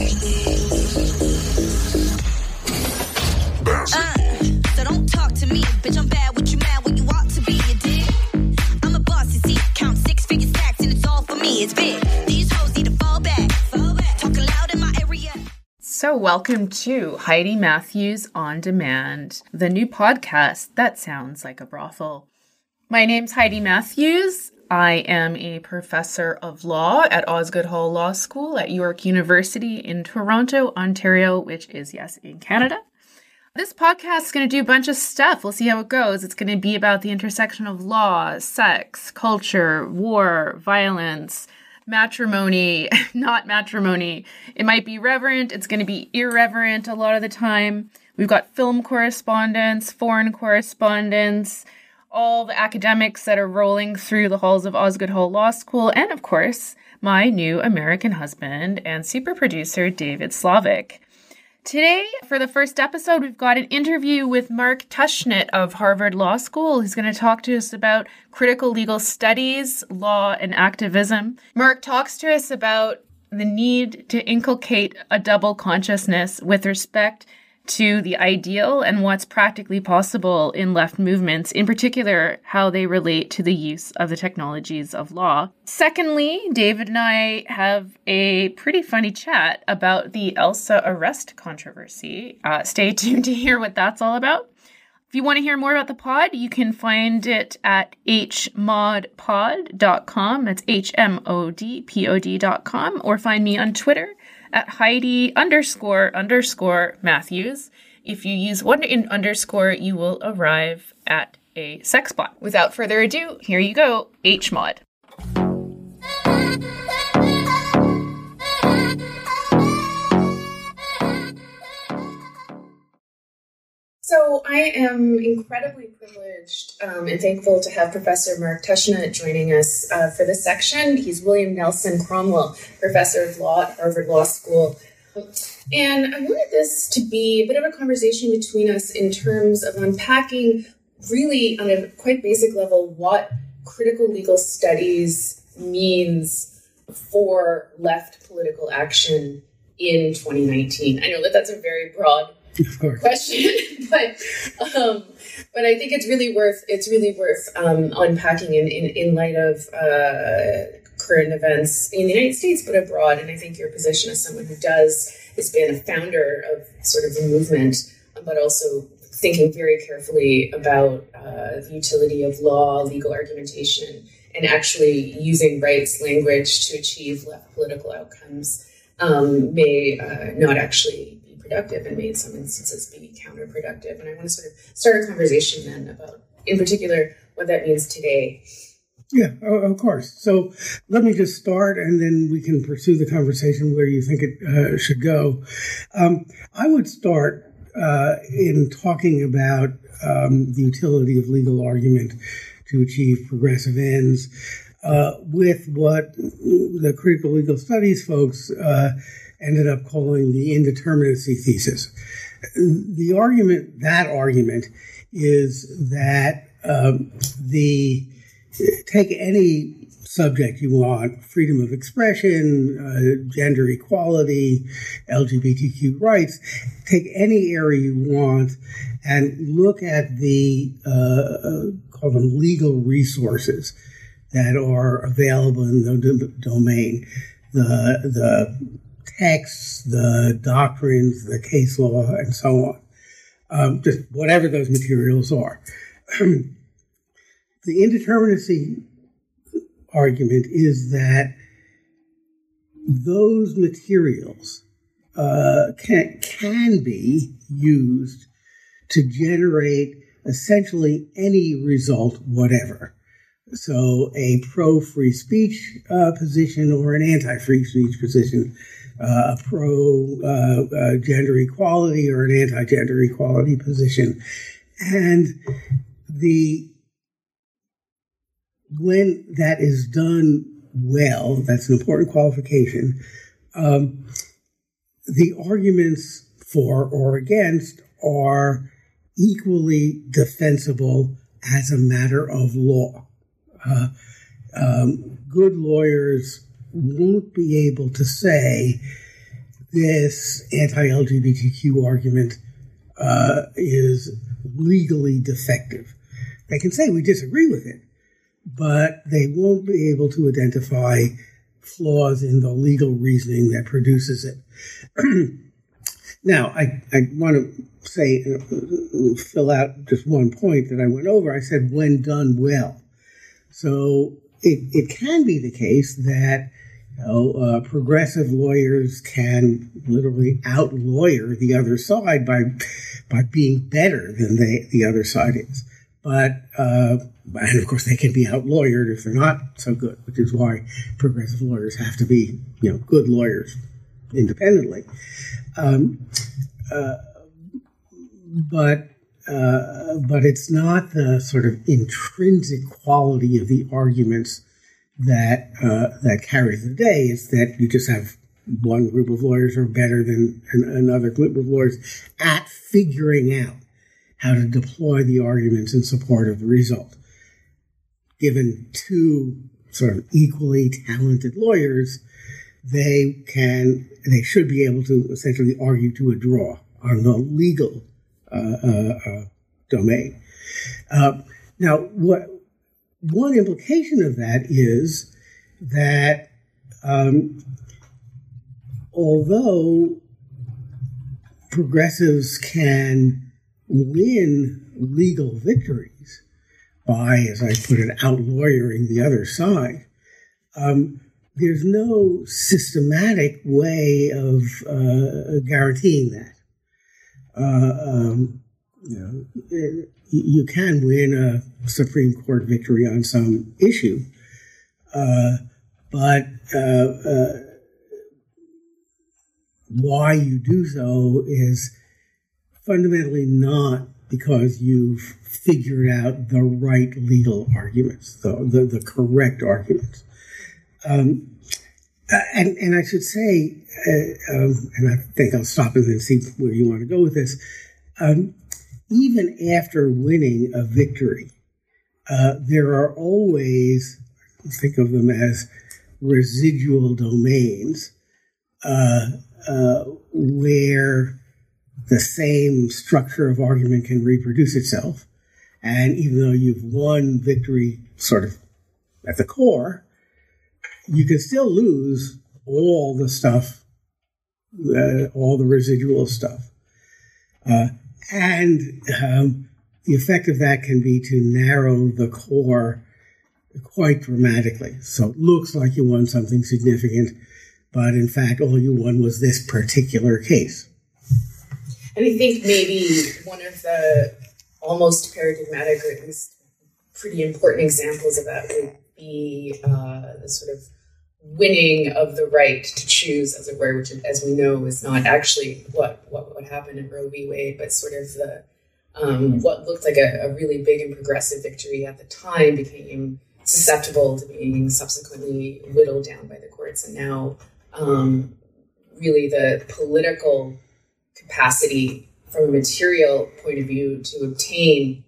Uh, so don't talk to me, bitch. I'm bad. What you mad? What you ought to be? You dig? I'm a boss. You see, count six figure stacks, and it's all for me. It's big. These hoes need to. Fall back. Talking loud in my area. So, welcome to Heidi Matthews On Demand, the new podcast that sounds like a brothel. My name's Heidi Matthews. I am a professor of law at Osgoode Hall Law School at York University in Toronto, Ontario, which is, yes, in Canada. This podcast is going to do a bunch of stuff. We'll see how it goes. It's going to be about the intersection of law, sex, culture, war, violence, matrimony, not matrimony. It might be reverent, it's going to be irreverent a lot of the time. We've got film correspondence, foreign correspondence, all the academics that are rolling through the halls of Osgoode Hall Law School, and of course, my new American husband and super producer, David Slavic. Today, for the first episode, we've got an interview with Mark Tushnet of Harvard Law School. He's going to talk to us about critical legal studies, law, and activism. Mark talks to us about the need to inculcate a double consciousness with respect to the ideal and what's practically possible in left movements, in particular, how they relate to the use of the technologies of law. Secondly, David and I have a pretty funny chat about the Elsa arrest controversy. Uh, stay tuned to hear what that's all about. If you want to hear more about the pod, you can find it at hmodpod.com. That's H M O D P O D.com, or find me on Twitter at Heidi underscore underscore Matthews. If you use one in underscore, you will arrive at a sex bot. Without further ado, here you go, HMOD. I am incredibly privileged um, and thankful to have Professor Mark Tushnet joining us uh, for this section. He's William Nelson Cromwell, Professor of Law at Harvard Law School. And I wanted this to be a bit of a conversation between us in terms of unpacking, really on a quite basic level, what critical legal studies means for left political action in 2019. I know that that's a very broad question, but um, but I think it's really worth it's really worth um, unpacking in, in in light of uh, current events in the United States, but abroad. And I think your position as someone who does has been a founder of sort of a movement, but also thinking very carefully about uh, the utility of law, legal argumentation, and actually using rights language to achieve left political outcomes um, may uh, not actually productive and may in some instances be counterproductive. And I want to sort of start a conversation then about, in particular, what that means today. Yeah, of course. So let me just start and then we can pursue the conversation where you think it uh, should go. Um, I would start uh, in talking about um, the utility of legal argument to achieve progressive ends uh, with what the critical legal studies folks uh, ended up calling the indeterminacy thesis. The argument, that argument, is that um, the take any subject you want freedom of expression, uh, gender equality, LGBTQ rights take any area you want and look at the uh, call them legal resources that are available in the d- domain. The, the texts, the doctrines, the case law, and so on. Um, just whatever those materials are. the indeterminacy argument is that those materials uh, can, can be used to generate essentially any result, whatever. So, a pro free speech uh, position or an anti free speech position uh, a pro uh, gender equality or an anti gender equality position. And the when that is done well, that's an important qualification. Um, the arguments for or against are equally defensible as a matter of law. Uh, um, good lawyers won't be able to say this anti-LGBTQ argument uh, is legally defective. They can say we disagree with it, but they won't be able to identify flaws in the legal reasoning that produces it. now, I, I want to say, fill out just one point that I went over. I said, when done well. So it, it can be the case that you know, uh, progressive lawyers can literally out lawyer the other side by by being better than they, the other side is. But uh, and of course they can be out lawyered if they're not so good, which is why progressive lawyers have to be you know good lawyers independently. Um, uh, but uh, but it's not the sort of intrinsic quality of the arguments that uh, that carries the day. It's that you just have one group of lawyers are better than another group of lawyers at figuring out how to deploy the arguments in support of the result. Given two sort of equally talented lawyers, they can they should be able to essentially argue to a draw on the legal domain. now, what one implication of that is that um, although progressives can win legal victories by, as I put it, outlawyering the other side, um, there's no systematic way of uh, guaranteeing that. Uh, um, you can win a Supreme Court victory on some issue, uh, but uh, why you do so is fundamentally not because you've figured out the right legal arguments, the, the, the correct arguments. Um, and, and I should say, uh, um, and I think I'll stop and then see where you want to go with this. Um, even after winning a victory, uh, there are always, think of them as residual domains, uh, uh, where the same structure of argument can reproduce itself. And even though you've won victory sort of at the core, you can still lose all the stuff, uh, all the residual stuff. Uh, and um, the effect of that can be to narrow the core quite dramatically. So it looks like you won something significant, but in fact, all you won was this particular case. And I think maybe one of the almost paradigmatic or at least pretty important examples of that would be uh, the sort of winning of the right to choose, as it were, which, as we know, is not actually what what would happen in Roe v. Wade, but sort of the um, what looked like a, a, really big and progressive victory at the time became susceptible to being subsequently whittled down by the courts, and now um, really the political capacity from a material point of view to obtain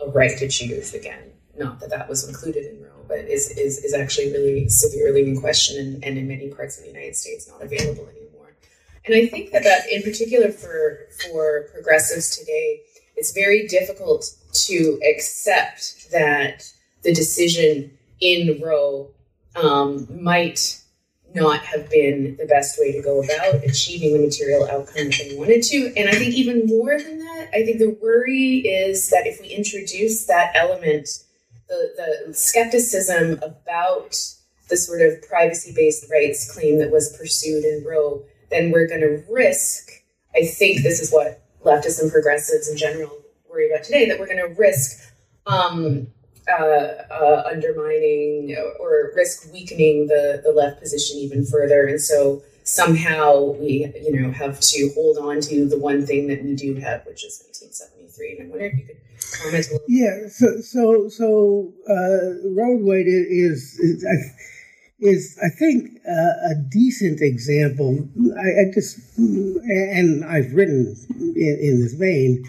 a right to choose again. Not that that was included in but is, is, is actually really severely in question and, and in many parts of the United States not available anymore. And I think that, that in particular for, for progressives today, it's very difficult to accept that the decision in Roe um, might not have been the best way to go about achieving the material outcome that they wanted to. And I think even more than that, I think the worry is that if we introduce that element the, the skepticism about the sort of privacy based rights claim that was pursued in Roe, then we're going to risk, I think this is what leftists and progressives in general worry about today, that we're going to risk um, uh, uh, undermining or risk weakening the, the left position even further. And so somehow we, you know, have to hold on to the one thing that we do have, which is 1973. And I wonder if you could. Yeah. So so so uh, Roe Wade is is. I, is I think uh, a decent example. I, I, just and I've written in, in, this vein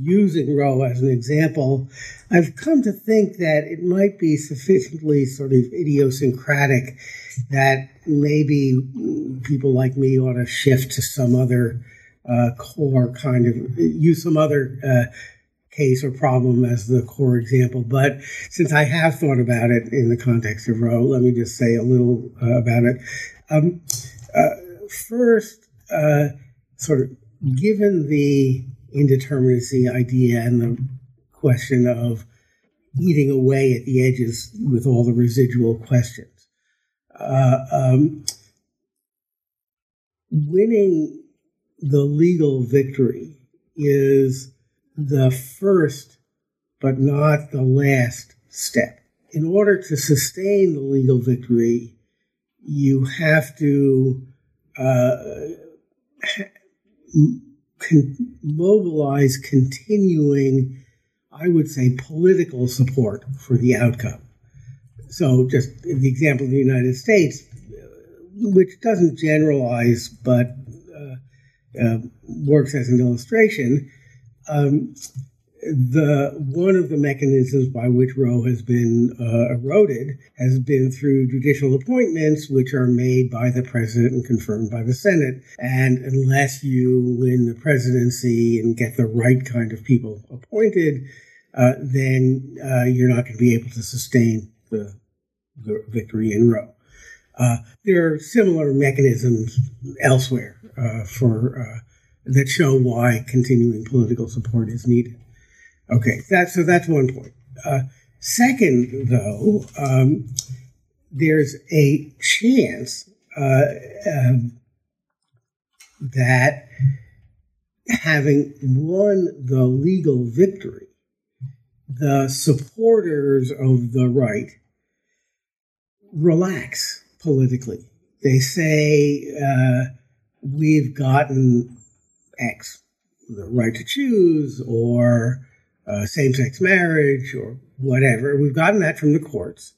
using Roe as an example, I've come to think that it might be sufficiently sort of idiosyncratic that maybe people like me ought to shift to some other uh, core kind of use some other uh, case or problem as the core example. But since I have thought about it in the context of Roe, let me just say a little uh, about it. Um, uh, first, uh, sort of given the indeterminacy idea and the question of eating away at the edges with all the residual questions. Uh, um, winning the legal victory is the first but not the last step. In order to sustain the legal victory, you have to uh, con- mobilize continuing, I would say, political support for the outcome. So, just the example of the United States, which doesn't generalize but uh, uh, works as an illustration, um, the one of the mechanisms by which Roe has been uh, eroded has been through judicial appointments, which are made by the president and confirmed by the Senate. And unless you win the presidency and get the right kind of people appointed, uh, then uh, you're not going to be able to sustain the, the victory in Roe. Uh, there are similar mechanisms elsewhere uh, for uh, that show why continuing political support is needed. Okay, that's so that's one point. Uh, second, though, um, there's a chance uh, um, that having won the legal victory, the supporters of the right relax politically. They say, uh, we've gotten X, the right to choose, or uh, same sex marriage or whatever. We've gotten that from the courts.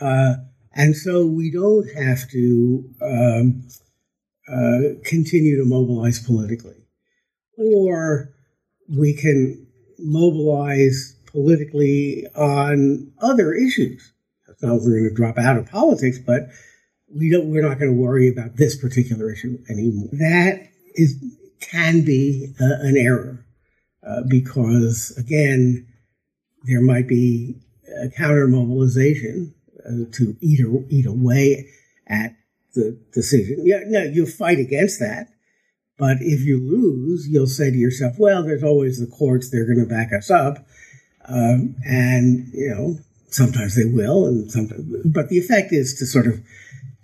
Uh, and so we don't have to um, uh, continue to mobilize politically. Or we can mobilize politically on other issues. That's not we're going to drop out of politics, but we don't, we're not going to worry about this particular issue anymore. That is can be uh, an error. Uh, because again, there might be a counter mobilization uh, to eat, a, eat away at the decision. Yeah, no, you fight against that. But if you lose, you'll say to yourself, well, there's always the courts, they're going to back us up. Um, and, you know, sometimes they will, and sometimes, but the effect is to sort of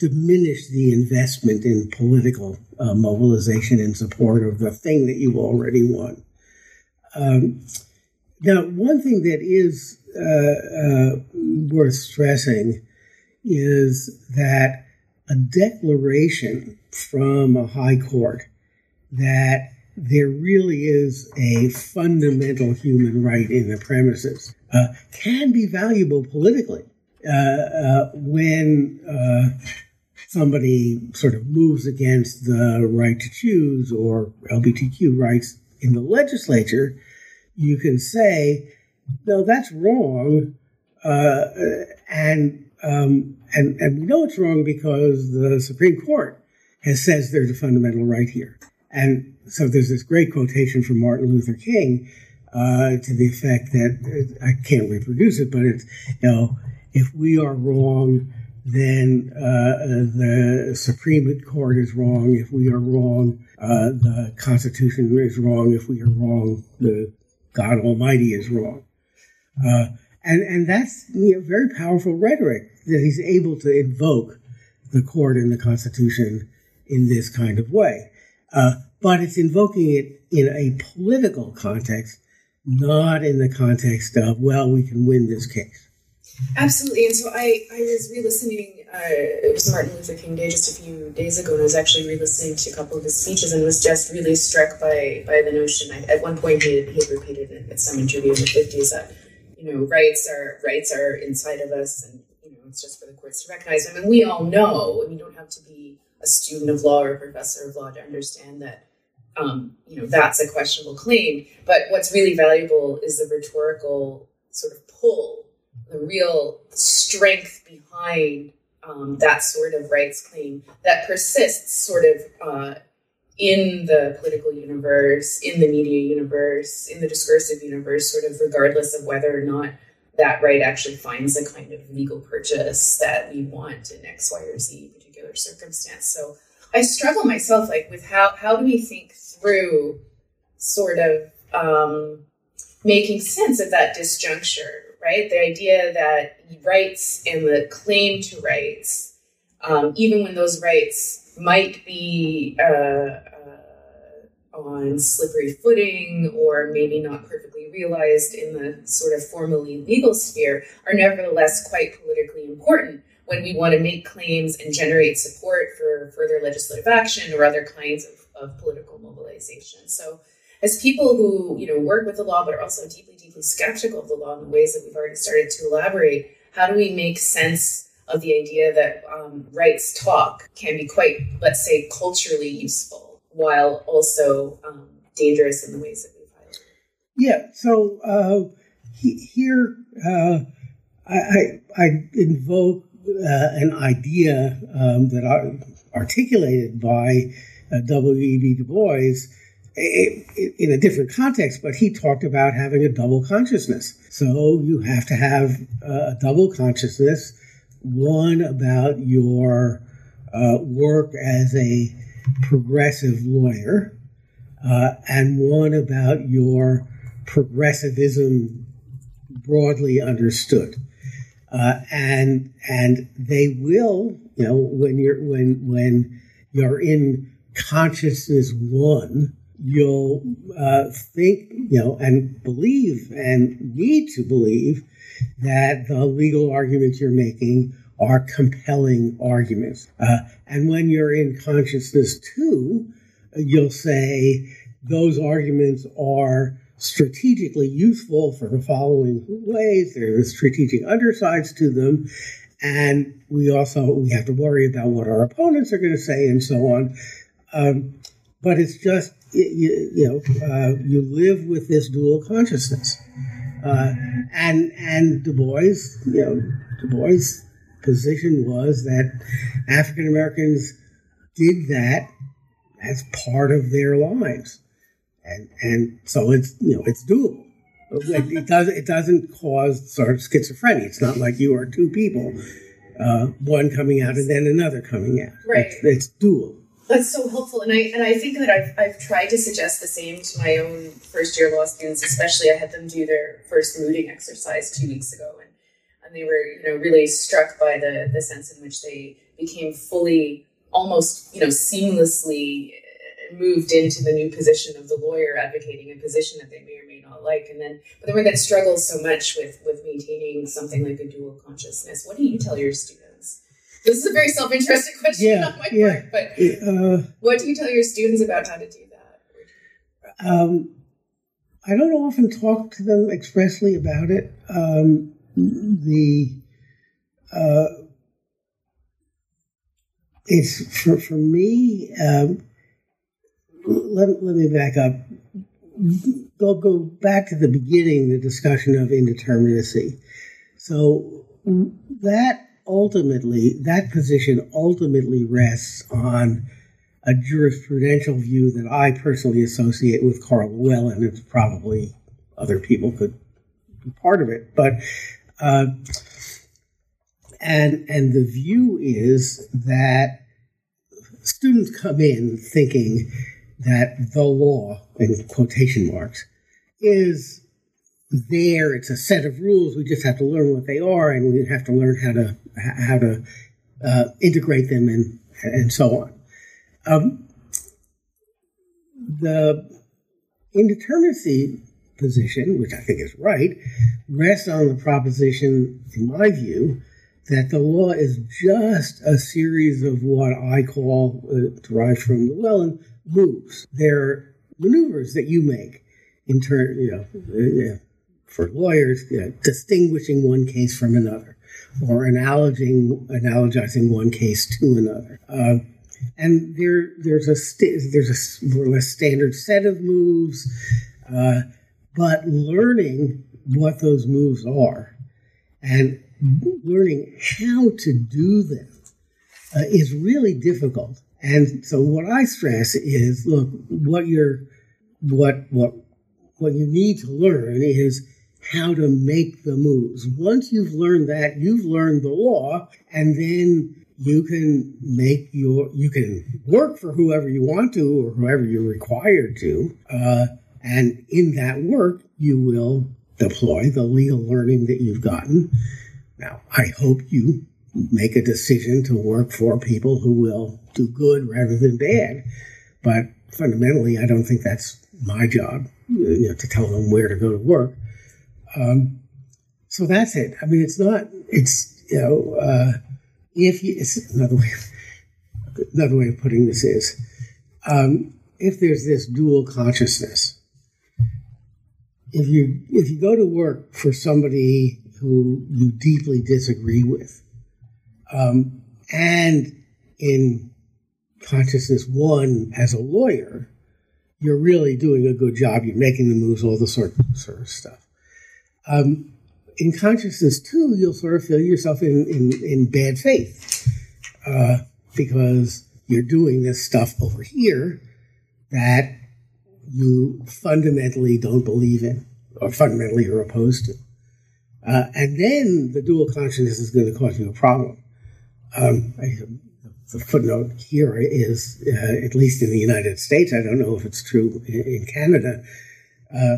diminish the investment in political uh, mobilization in support of the thing that you already won. Um, now, one thing that is uh, uh, worth stressing is that a declaration from a high court that there really is a fundamental human right in the premises uh, can be valuable politically uh, uh, when somebody sort of moves against the right to choose or LGBTQ rights in the legislature, you can say, no, that's wrong. Uh, and, um, and, and we know it's wrong because the Supreme Court has says there's a fundamental right here. And so there's this great quotation from Martin Luther King uh, to the effect that I can't reproduce it, but it's, you know, if we are wrong, then uh, the Supreme Court is wrong. If we are wrong, uh, the Constitution is wrong. If we are wrong, the God Almighty is wrong. Uh, and and that's you know, very powerful rhetoric that he's able to invoke the court and the Constitution in this kind of way. Uh, but it's invoking it in a political context, not in the context of well, we can win this case. Absolutely. And so I, I was re listening, uh, it was Martin Luther King Day just a few days ago, and I was actually re listening to a couple of his speeches and was just really struck by, by the notion. I, at one point, he had, he had repeated at some interview in the 50s that, you know, rights are, rights are inside of us, and, you know, it's just for the courts to recognize them. And we all know, and you don't have to be a student of law or a professor of law to understand that um, you know, that's a questionable claim. But what's really valuable is the rhetorical sort of pull, the real strength behind um, that sort of rights claim that persists sort of uh, in the political universe, in the media universe, in the discursive universe, sort of regardless of whether or not that right actually finds a kind of legal purchase that we want in X, Y, or Z particular circumstance. So I struggle myself like with how how do we think through sort of um, making sense of that disjuncture, right? The idea that rights and the claim to rights, um, even when those rights might be uh, uh, on slippery footing or maybe not perfectly realized in the sort of formally legal sphere, are nevertheless quite politically important when we want to make claims and generate support for further legislative action or other kinds of, of political mobilization. So as people who you know work with the law but are also deeply deeply skeptical of the law in the ways that we've already started to elaborate how do we make sense of the idea that um, rights talk can be quite let's say culturally useful while also um, dangerous in the ways that we've highlighted yeah so uh, he, here uh, I, I, I, invoke uh, an idea um, that I articulated by uh, W.E.B. Du Bois in a different context, but he talked about having a double consciousness. So you have to have a double consciousness one about your uh, work as a progressive lawyer, uh, and one about your progressivism broadly understood. Uh, and and they will, you know, when you're when when you're in consciousness one, you'll uh, think, you know, and believe and need to believe that the legal arguments you're making are compelling arguments. Uh, and when you're in consciousness two, you'll say those arguments are strategically useful for the following ways. There are strategic undersides to them. And we also we have to worry about what our opponents are going to say and so on. Um, but it's just you, you know uh, you live with this dual consciousness, uh, and and Du Bois, you know, Du Bois' position was that African Americans did that as part of their lives, and and so it's you know it's doable. It doesn't it doesn't cause sort of schizophrenia. It's not like you are two people, uh, one coming out and then another coming out. Right. It's, it's dual. That's so helpful, and I and I think that I've I've tried to suggest the same to my own first year law students. Especially, I had them do their first mooting exercise two weeks ago, and and they were you know really struck by the the sense in which they became fully, almost you know seamlessly uh, moved into the new position of the lawyer advocating a position that they may or may not like, and then but then we then struggle so much with with maintaining something like a dual consciousness. What do you tell your students? This is a very self-interested question Yeah, on my yeah. part, but Uh, what do you tell your students about how to do that? Um, I don't often talk to them expressly about it. Um, the uh, it's for for me. Um, let let me back up. Go go back to the beginning, the discussion of indeterminacy. So that ultimately, that position ultimately rests on a jurisprudential view that I personally associate with Karl Llewellyn, and it's probably other people could be part of it. But uh, and and the view is that students come in thinking that the law, in quotation marks, is there. It's a set of rules. We just have to learn what they are, and we have to learn how to how to uh, integrate them and and so on. Um, the indeterminacy position, which I think is right, rests on the proposition, in my view, that the law is just a series of what I call, uh, derived from Llewellyn, moves. They're maneuvers that you make in turn, you know, uh, for lawyers, distinguishing one case from another or analogizing, analogizing one case to another. Uh, and there there's a st- there's a more or less standard set of moves, uh, but learning what those moves are and learning how to do them uh, is really difficult. And so what I stress is look what you're what what what you need to learn is how to make the moves. Once you've learned that, you've learned the law, and then you can make your you can work for whoever you want to or whoever you're required to uh, and in that work you will deploy the legal learning that you've gotten now i hope you make a decision to work for people who will do good rather than bad but fundamentally i don't think that's my job you know, to tell them where to go to work um, so that's it i mean it's not it's you know uh, if you, another way, another way of putting this is, um, if there's this dual consciousness, if you if you go to work for somebody who you deeply disagree with, um, and in consciousness one as a lawyer, you're really doing a good job. You're making the moves, all the sort sort of stuff. Um, in consciousness two, you'll sort of feel yourself in, in, in bad faith uh, because you're doing this stuff over here that you fundamentally don't believe in or fundamentally are opposed to. Uh, and then the dual consciousness is going to cause you a problem. Um, I, the footnote here is, uh, at least in the United States, I don't know if it's true in, in Canada, uh,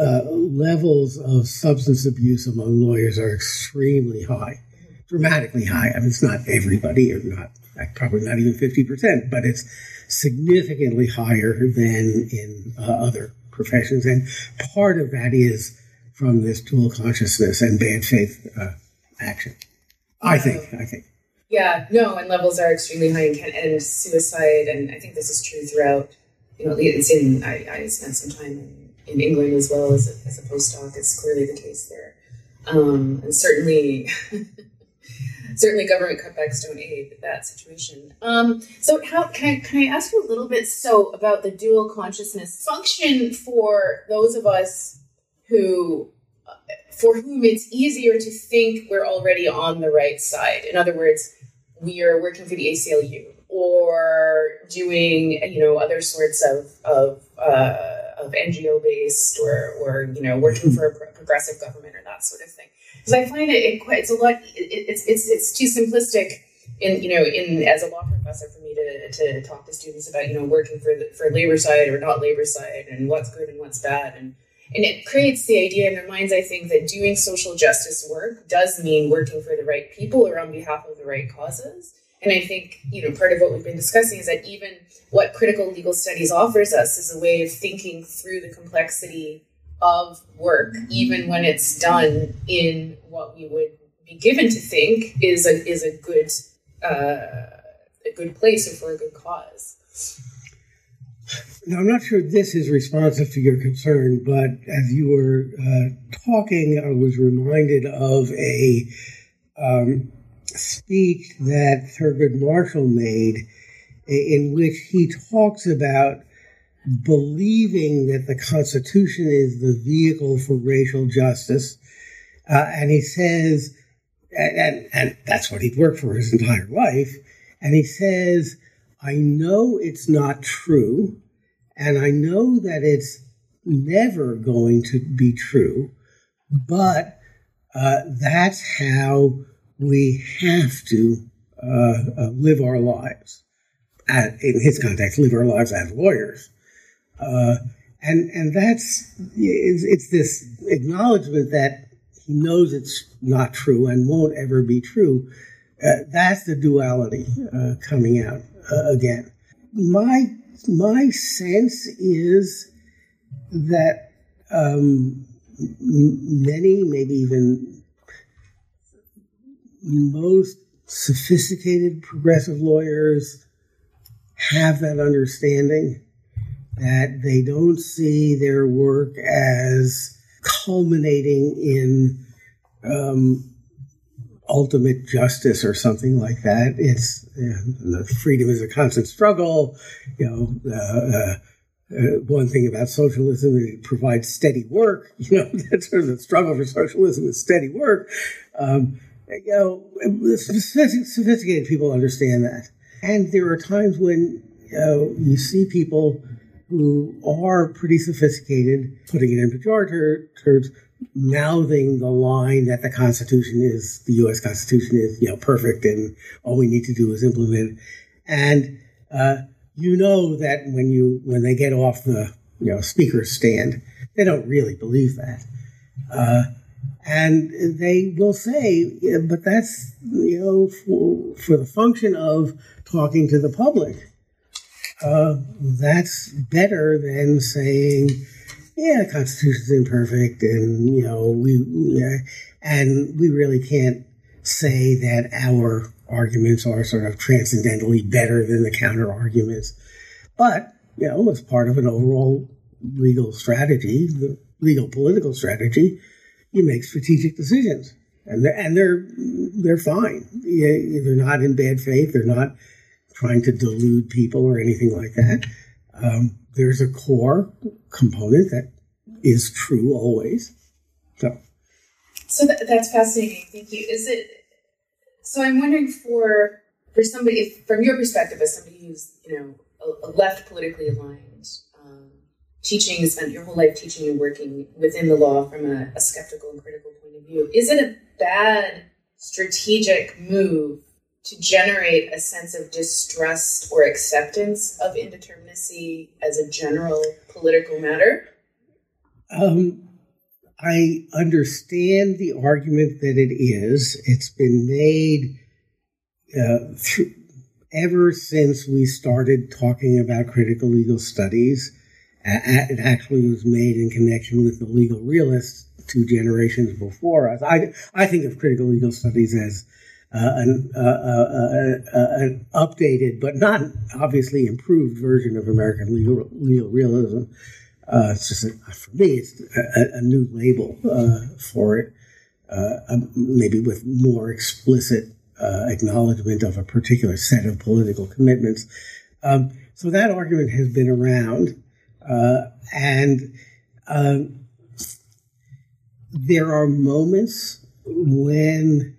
uh, levels of substance abuse among lawyers are extremely high, dramatically high. I mean, it's not everybody, or not probably not even fifty percent, but it's significantly higher than in uh, other professions, and part of that is from this dual consciousness and bad faith uh, action. I think. I think. Yeah, no, and levels are extremely high, and, and suicide, and I think this is true throughout. You know, it's in. I, I spent some time in in England as well as a, as a postdoc is clearly the case there. Um, and certainly, certainly government cutbacks don't aid that situation. Um, so how can I, can I ask you a little bit so about the dual consciousness function for those of us who for whom it's easier to think we're already on the right side. In other words, we are working for the ACLU or doing you know other sorts of of uh, of NGO based or, or you know working for a progressive government or that sort of thing. Because I find it, it it's a lot it, it's it's it's too simplistic in you know in as a law professor for me to, to talk to students about you know working for the, for labor side or not labor side and what's good and what's bad and and it creates the idea in their minds i think that doing social justice work does mean working for the right people or on behalf of the right causes and I think, you know, part of what we've been discussing is that even what critical legal studies offers us is a way of thinking through the complexity of work, even when it's done in what we would be given to think is a is a good uh, a good place or for a good cause. Now, I'm not sure this is responsive to your concern, but as you were uh, talking, I was reminded of a um, speech that Thurgood Marshall made, in which he talks about believing that the Constitution is the vehicle for racial justice. Uh, and he says, and, and, and that's what he'd worked for his entire life. And he says, I know it's not true, and I know that it's never going to be true, but uh, that's how we have to uh, uh, live our lives. At, in his context, live our lives as lawyers. Uh, and and that's it's, it's, this acknowledgement that he knows it's not true and won't ever be true. Uh, that's the duality uh, coming out uh, again. My my sense is that um, many, maybe even most sophisticated progressive lawyers have that understanding that they don't see their work as culminating in um, ultimate justice or something like that. It's you know, freedom is a constant struggle. You know, uh, uh, uh, one thing about socialism it provides steady work. You know, that's sort of the struggle for socialism is steady work. Um, you know, sophisticated people understand that, and there are times when you, know, you see people who are pretty sophisticated, putting it in pejorative terms, mouthing the line that the Constitution is, the U.S. Constitution is, you know, perfect, and all we need to do is implement it. And uh, you know that when you when they get off the you know speaker's stand, they don't really believe that. Uh, and they will say, yeah, but that's you know for, for the function of talking to the public. Uh, that's better than saying yeah, the Constitution's imperfect, and you know we, yeah, and we really can't say that our arguments are sort of transcendentally better than the counter arguments. But you know, as part of an overall legal strategy, the legal political strategy, you make strategic decisions, and they're, and they're they're fine. They're not in bad faith. They're not trying to delude people or anything like that. Um, there's a core component that is true always. So, so that, that's fascinating. Thank you. Is it? So I'm wondering for for somebody, if, from your perspective, as somebody who's you know left politically aligned, teaching, spent your whole life teaching and working within the law from a, a skeptical and critical point of view, is it a bad strategic move to generate a sense of distrust or acceptance of indeterminacy as a general political matter? Um, I understand the argument that it is. It's been made uh, th- ever since we started talking about critical legal studies. Uh, it actually was made in connection with the legal realists two generations before us. I, I think of critical legal studies as uh, an, uh, uh, uh, an, updated but not obviously improved version of American legal, legal realism. Uh, it's just a, for me, it's a, a new label uh, for it, um, maybe with more explicit acknowledgement of a particular set of political commitments. Um, so that argument has been around, and um, there are moments when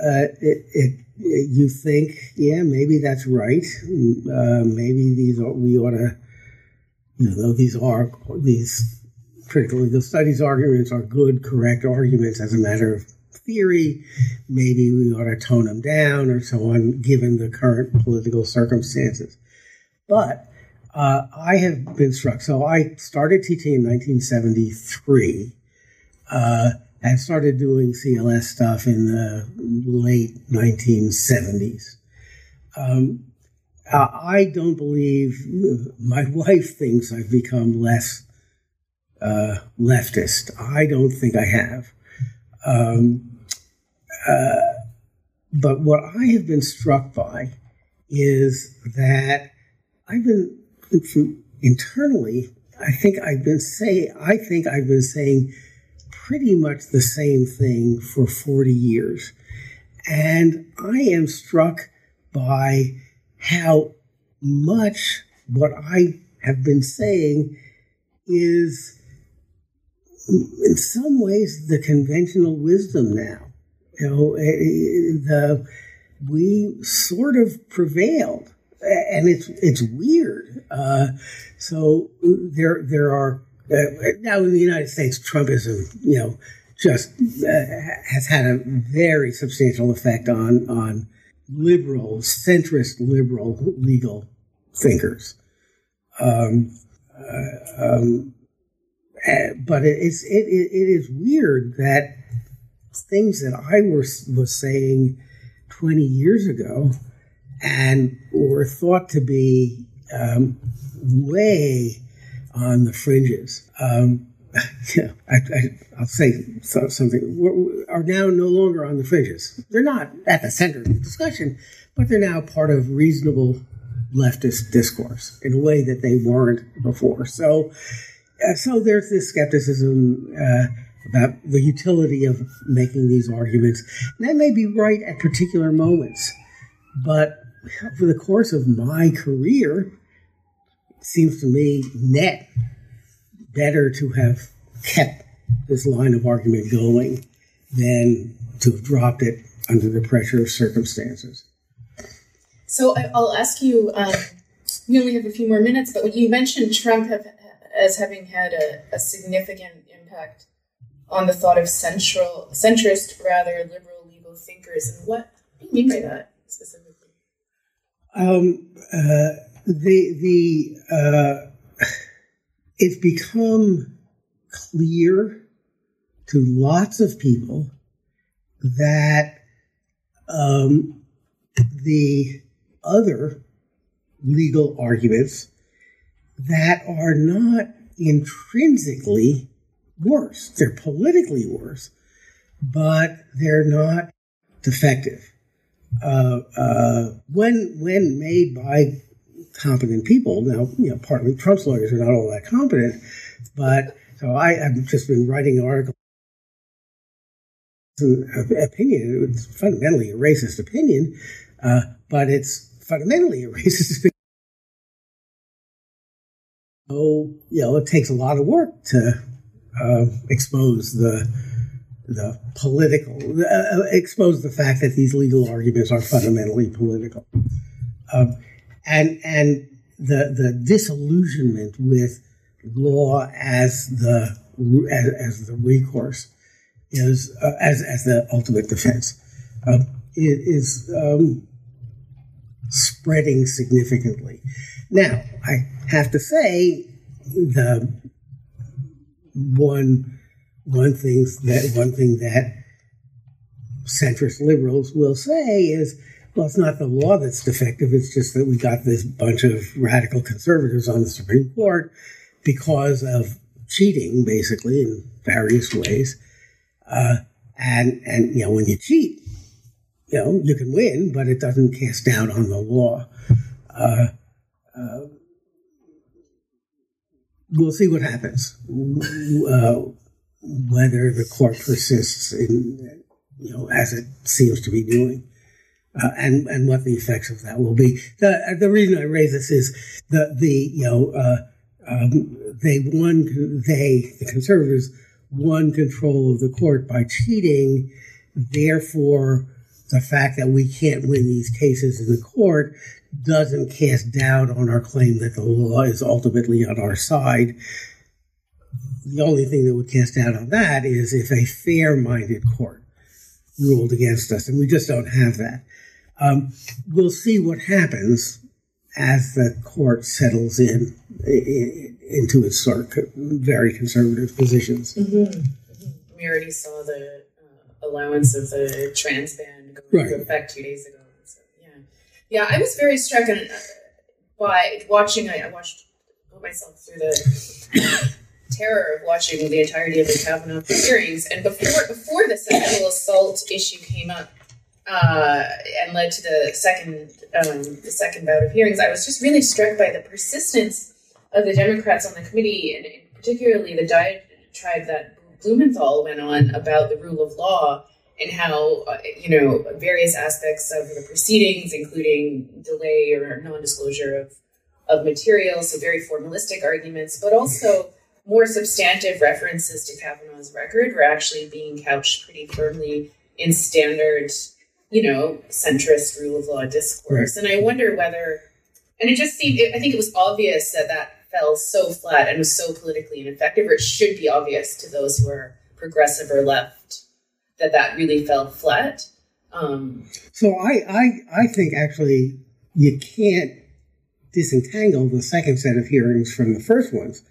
uh, it, it, you think, yeah, maybe that's right. Uh, maybe these are, we ought to, you know, these are these critical legal studies arguments are good, correct arguments as a matter of theory. Maybe we ought to tone them down or so on, given the current political circumstances. But uh, I have been struck. So I started teaching in 1973. Uh, and started doing CLS stuff in the late 1970s. Um, I don't believe my wife thinks I've become less uh, leftist. I don't think I have. Um, uh, but what I have been struck by is that I've been internally. I think I've been saying. I think I've been saying pretty much the same thing for 40 years. And I am struck by how much what I have been saying is, in some ways, the conventional wisdom now. You know, eh, eh, the we sort of prevailed, and it's it's weird. Uh, so there there are uh, now in the United States, Trumpism, you know, just uh, has had a very substantial effect on on liberal, centrist liberal legal thinkers. Um, uh, um, uh, but it's it, it, it is weird that things that I was was saying twenty years ago and were thought to be um, way on the fringes. Um, I, will say something. are now no longer on the fringes. They're not at the center of the discussion, but they're now part of reasonable leftist discourse in a way that they weren't before. So, uh, so there's this skepticism, uh, about the utility of making these arguments. And that may be right at particular moments, but over the course of my career, it seems to me net better to have kept this line of argument going than to have dropped it under the pressure of circumstances. So I, will ask you. Um, we only have a few more minutes, but you mentioned Trump have, as having had a, a, significant impact on the thought of central, centrist, rather liberal legal thinkers, and what do you mean by that specifically? Um, uh, the the uh, it's become clear to lots of people that um, the other legal arguments that are not intrinsically worse. They're politically worse, but they're not defective. Uh, uh, when when made by competent people, now you know partly Trump's lawyers are not all that competent, but so I have just been writing an article. Opinion, it's fundamentally a racist opinion, uh, but it's fundamentally a racist opinion. So, you know, it takes a lot of work to uh, expose the the political, uh, expose the fact that these legal arguments are fundamentally political, um, and and the the disillusionment with law as the as, as the recourse is uh, as as the ultimate defense uh, is um, spreading significantly. Now, I have to say the one one things that one thing that centrist liberals will say is, well, it's not the law that's defective. It's just that we got this bunch of radical conservatives on the Supreme Court because of cheating, basically in various ways. Uh, and and you know when you cheat, you know you can win, but it doesn't cast doubt on the law. Uh, uh, we'll see what happens. Uh, whether the court persists in, you know, as it seems to be doing. Uh, and and what the effects of that will be. The the reason I raise this is the the you know uh, um, they won they the conservatives won control of the court by cheating. Therefore, the fact that we can't win these cases in the court doesn't cast doubt on our claim that the law is ultimately on our side. The only thing that would cast doubt on that is if a fair minded court ruled against us, and we just don't have that. Um, we'll see what happens as the court settles in, in into its sort of very conservative positions. Mm-hmm. We already saw the uh, allowance of the trans ban go into right. effect two days ago. So, yeah, yeah, I was very struck uh, by watching. I, I watched myself through the terror of watching the entirety of the Kavanaugh hearings, and before before the sexual assault issue came up uh, and led to the second um, the second bout of hearings, I was just really struck by the persistence of the Democrats on the committee, and particularly the diatribe that Blumenthal went on about the rule of law and how uh, you know various aspects of the proceedings, including delay or non-disclosure of of material, so very formalistic arguments, but also more substantive references to Kavanaugh's record were actually being couched pretty firmly in standard, you know, centrist rule of law discourse. And I wonder whether, and it just seemed, I think it was obvious that that fell so flat and was so politically ineffective, or it should be obvious to those who are progressive or left that that really fell flat. Um, so I, I, I think actually you can't disentangle the second set of hearings from the first ones.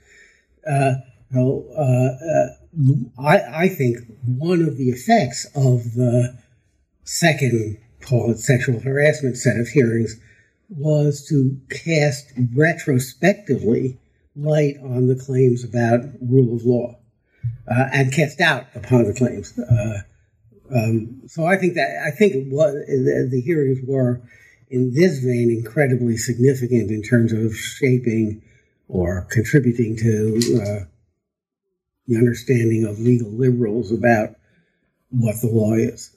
Uh, uh, uh, I, I think one of the effects of the second, call it sexual harassment set of hearings, was to cast retrospectively light on the claims about rule of law uh, and cast doubt upon the claims. Uh, um, so I think that I think was, the, the, hearings were, in this vein, incredibly significant in terms of shaping or contributing to uh, the understanding of legal liberals about what the law is.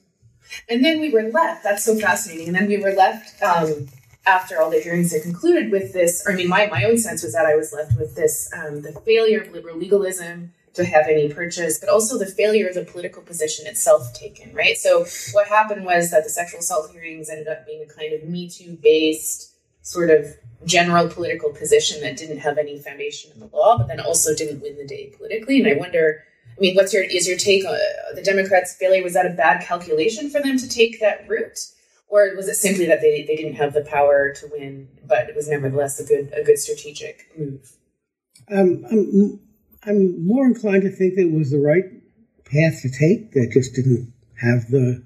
And then we were left. That's so fascinating. And then we were left um, after all the hearings had concluded with this. I mean, my, my own sense was that I was left with this um, the failure of liberal legalism to have any purchase, but also the failure of the political position itself taken, right? So what happened was that the sexual assault hearings ended up being a kind of Me Too based sort of general political position that didn't have any foundation in the law, but then also didn't win the day politically. And I wonder, I mean, what's your is your take on the Democrats' failure? Was that a bad calculation for them to take that route? Or was it simply that they, they didn't have the power to win, but it was nevertheless a good a good strategic move? Um, I'm, I'm more inclined to think that it was the right path to take. That just didn't have the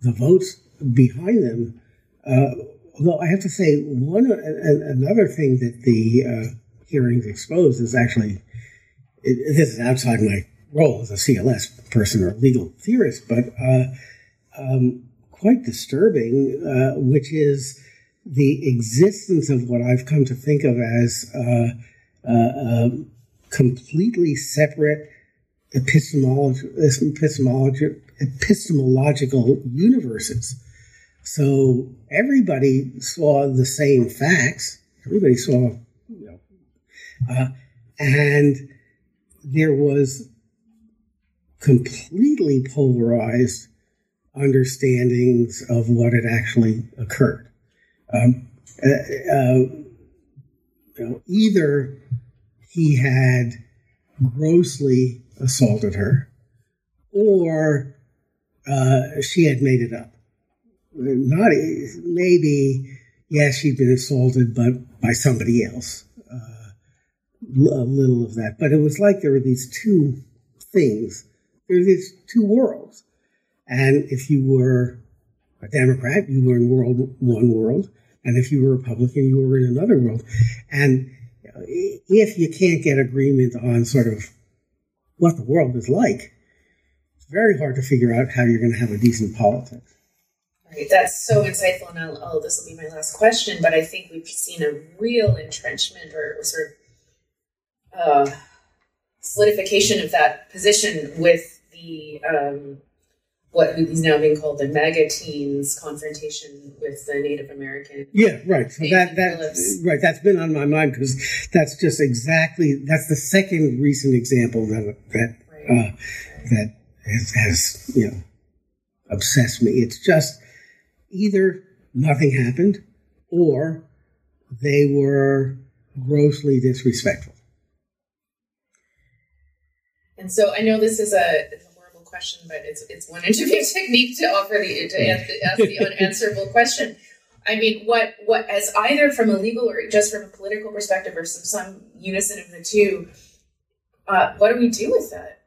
the votes behind them. Uh, although I have to say, one another thing that the uh, hearings exposed is actually it, this is outside my role as a CLS person or legal theorist, but uh, um, quite disturbing, uh, which is the existence of what I've come to think of as uh, uh um, completely separate epistemological universes. So everybody saw the same facts. Everybody saw, you know, uh, and there was completely polarized understandings of what had actually occurred. Um, uh, uh, you know, either he had grossly assaulted her, or uh, she had made it up. Not maybe, yes, she'd been assaulted, but by somebody else uh, a little of that. But it was like there were these two things. There were these two worlds. And if you were a Democrat, you were in world one world. And if you were a Republican, you were in another world. And uh, if you can't get agreement on sort of what the world is like, it's very hard to figure out how you're going to have a decent politics. Right, that's so insightful, and I'll, oh, this will be my last question. But I think we've seen a real entrenchment or sort of uh, solidification of that position with the um, what is now being called the MAGA teens confrontation with the Native American. Yeah, right. So that that right that's been on my mind because that's just exactly that's the second recent example that that right. uh, that has, has you know obsessed me. It's just either nothing happened or they were grossly disrespectful. And so I know this is a, a horrible question, but it's it's one interview technique to offer the to ask the unanswerable question. I mean, what what as either from a legal or just from a political perspective, or some some unison of the two, uh, what do we do with that?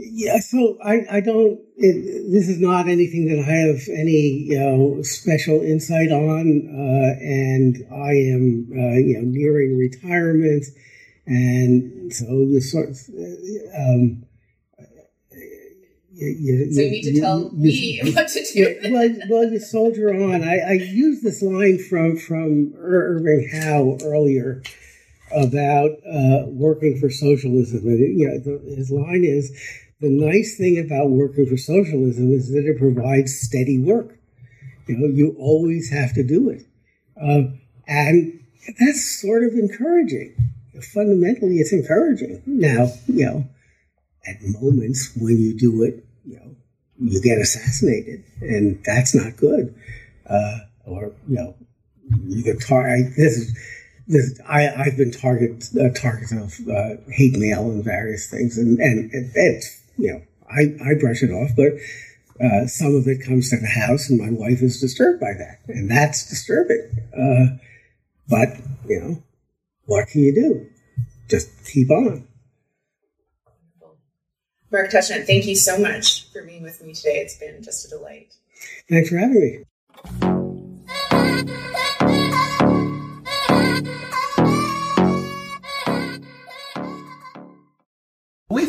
Yeah, so I, I don't. It, this is not anything that I have any you know special insight on, uh, and I am uh, you know nearing retirement. And so you sort of, um, you, you, so you need to you, tell me what to do. well, well, you soldier on. I, I used this line from from Irving Howe earlier about uh, working for socialism, and you know, the, his line is the nice thing about working for socialism is that it provides steady work. You know, you always have to do it, uh, and that's sort of encouraging fundamentally it's encouraging. Now, you know, at moments when you do it, you know, you get assassinated, and that's not good. Uh, or you know, you get target. This is this. I I've been target uh, target of uh, hate mail and various things, and and, and it's you know I I brush it off, but. Uh, some of it comes to the house, and my wife is disturbed by that, and that's disturbing. Uh, but you know, what can you do? Just keep on. Mark Tushnet, thank you so much for being with me today. It's been just a delight. Thanks for having me.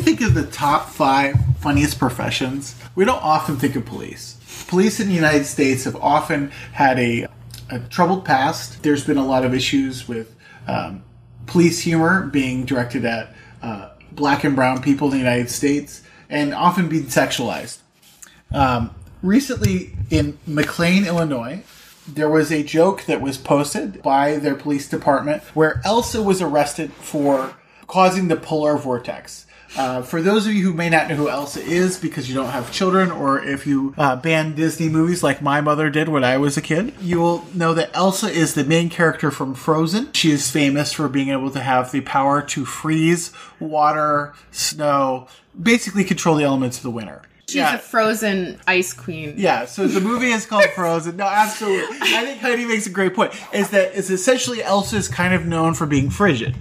Think of the top five funniest professions, we don't often think of police. Police in the United States have often had a, a troubled past. There's been a lot of issues with um, police humor being directed at uh, black and brown people in the United States and often being sexualized. Um, recently in McLean, Illinois, there was a joke that was posted by their police department where Elsa was arrested for causing the polar vortex. Uh, for those of you who may not know who Elsa is because you don't have children, or if you uh, ban Disney movies like my mother did when I was a kid, you will know that Elsa is the main character from Frozen. She is famous for being able to have the power to freeze water, snow, basically control the elements of the winter. She's a frozen ice queen. Yeah, so the movie is called Frozen. No, absolutely. I think Heidi makes a great point. Is that it's essentially Elsa's kind of known for being frigid.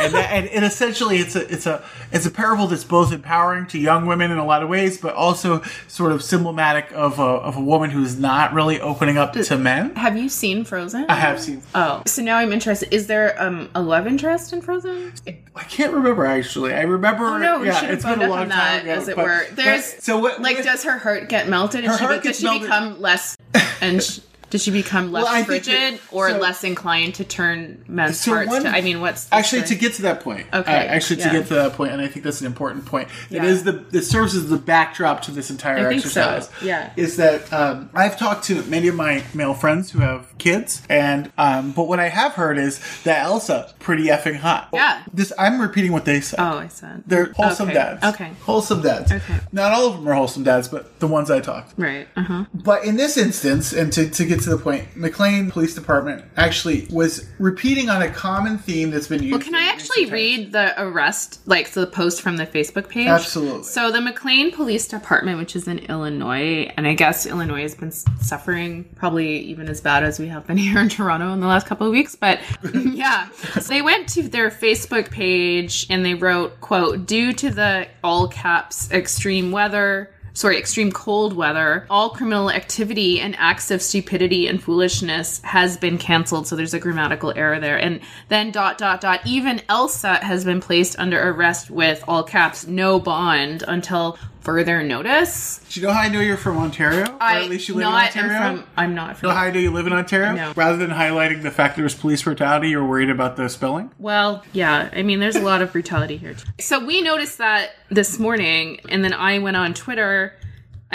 And, that, and, and essentially it's a it's a it's a parable that's both empowering to young women in a lot of ways, but also sort of symptomatic of a of a woman who's not really opening up to men. Have you seen Frozen? I have seen. Oh, so now I'm interested. Is there um, a love interest in Frozen? I can't remember actually. I remember. Oh no, we yeah, should have it's been a long on that, time as it but- were. but- There's so what? like, what- does her heart get melted? Her she, heart does gets she melted. become less and? Sh- does she become less Well, frigid or so- less inclined to turn men's So hearts? one- to, I mean, what's the actually to get to that point Okay, uh, actually to yeah. get to that point and i think that's an important point it Yeah. is the it serves as the backdrop to this entire I think so, exercise yeah. is that um, i've talked to many of my male friends who have kids and um, but what i have heard is that elsa pretty effing hot Yeah. this i'm repeating what they said Oh, I said. they're wholesome Okay, dads okay. wholesome dads Okay. not all of them are wholesome dads but the ones i talked Right. Uh huh. but in this instance, and to, to get to the point, McLean Police Department actually was repeating on a common theme that's been used. Well, can I actually read the arrest, like the post from the Facebook page? Absolutely. So the McLean Police Department, which is in Illinois, and I guess Illinois has been suffering probably even as bad as we have been here in Toronto in the last couple of weeks. But yeah, so they went to their Facebook page and they wrote, "quote Due to the all caps extreme weather." Sorry, extreme cold weather, all criminal activity and acts of stupidity and foolishness has been canceled. So there's a grammatical error there. And then dot, dot, dot, even Elsa has been placed under arrest with all caps, no bond until further notice. Do you know how I know you're from Ontario? or I at least you live not in Ontario? from, I'm not You know from, how I know you live in Ontario? No. Rather than highlighting the fact that there's police brutality, you're worried about the spelling? Well, yeah. I mean, there's a lot of brutality here. Too. So we noticed that this morning, and then I went on Twitter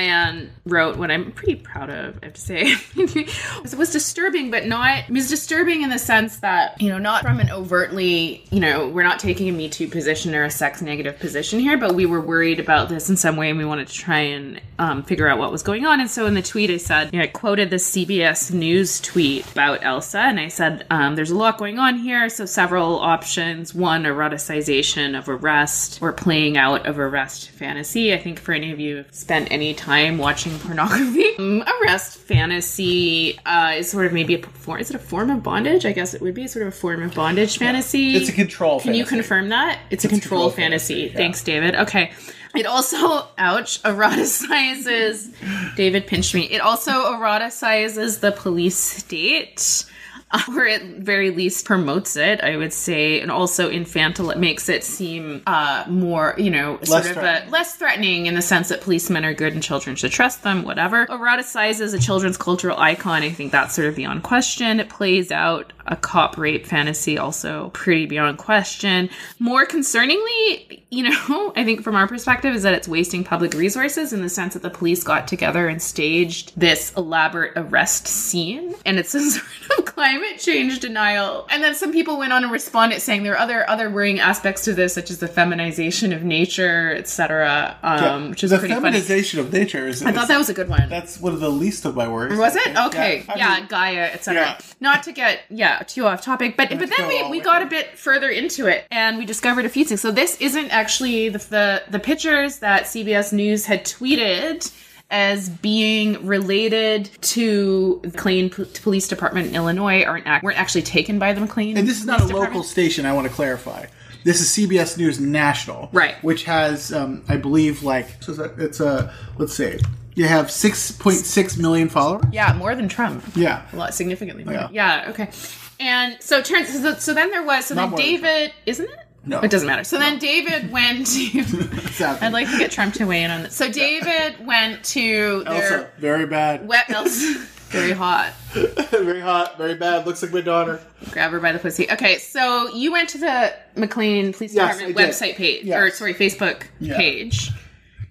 and wrote what I'm pretty proud of, I have to say. it was disturbing, but not, it was disturbing in the sense that, you know, not from an overtly, you know, we're not taking a Me Too position or a sex negative position here, but we were worried about this in some way and we wanted to try and um, figure out what was going on. And so in the tweet, I said, you know, I quoted the CBS News tweet about Elsa, and I said, um, there's a lot going on here. So several options. One, eroticization of arrest or playing out of arrest fantasy. I think for any of you spent any time watching pornography, um, arrest fantasy uh, is sort of maybe a form. Is it a form of bondage? I guess it would be sort of a form of bondage fantasy. It's a control Can you confirm that? It's, a control, control fantasy. fantasy, yeah. Thanks, David. Okay. It also, ouch, eroticizes. David pinched me. It also eroticizes the police state. Or at very least promotes it, I would say, and also infantile. It makes it seem uh, more, you know, sort Less of a, less threatening in the sense that policemen are good and children should trust them. Whatever. Eroticizes a children's cultural icon. I think that's sort of beyond question. It plays out a cop rape fantasy, also pretty beyond question. More concerningly, you know, I think from our perspective is that it's wasting public resources in the sense that the police got together and staged this elaborate arrest scene, and it's a sort of climate change denial. And then some people went on and responded saying there are other other worrying aspects to this, such as the feminization of nature, etc., um, which is the pretty funny. feminization of nature is. I thought that was a good one. That's one of the least of my worries. Was it okay? I Yeah, mean, Gaia, etc. Yeah. Not to get yeah too off topic, but but then we, we got it. a bit further into it and we discovered a few things. So this isn't actually the the, the pictures that CBS News had tweeted as being related to the McLean P- Police Department in Illinois aren't weren't actually taken by the McLean. And this is not a Police local Department. station, I want to clarify. This is CBS News National. Right. Which has, um, I believe, like, so it's a- it's a, let's see, you have 6.6 million followers? Yeah, more than Trump. Yeah. a lot significantly more. Yeah. Yeah. okay. And so turns so, so then there was so Not then David isn't it? No. It doesn't matter. So then David went to I'd like to get Trump to weigh in on this. So David went to their Elsa, very bad. Wet Elsa. Very hot. very hot, very bad. Looks like my daughter. Grab her by the pussy. Okay, so you went to the McLean Police Yes, Department website page, Yes. or sorry, Facebook Yeah. page,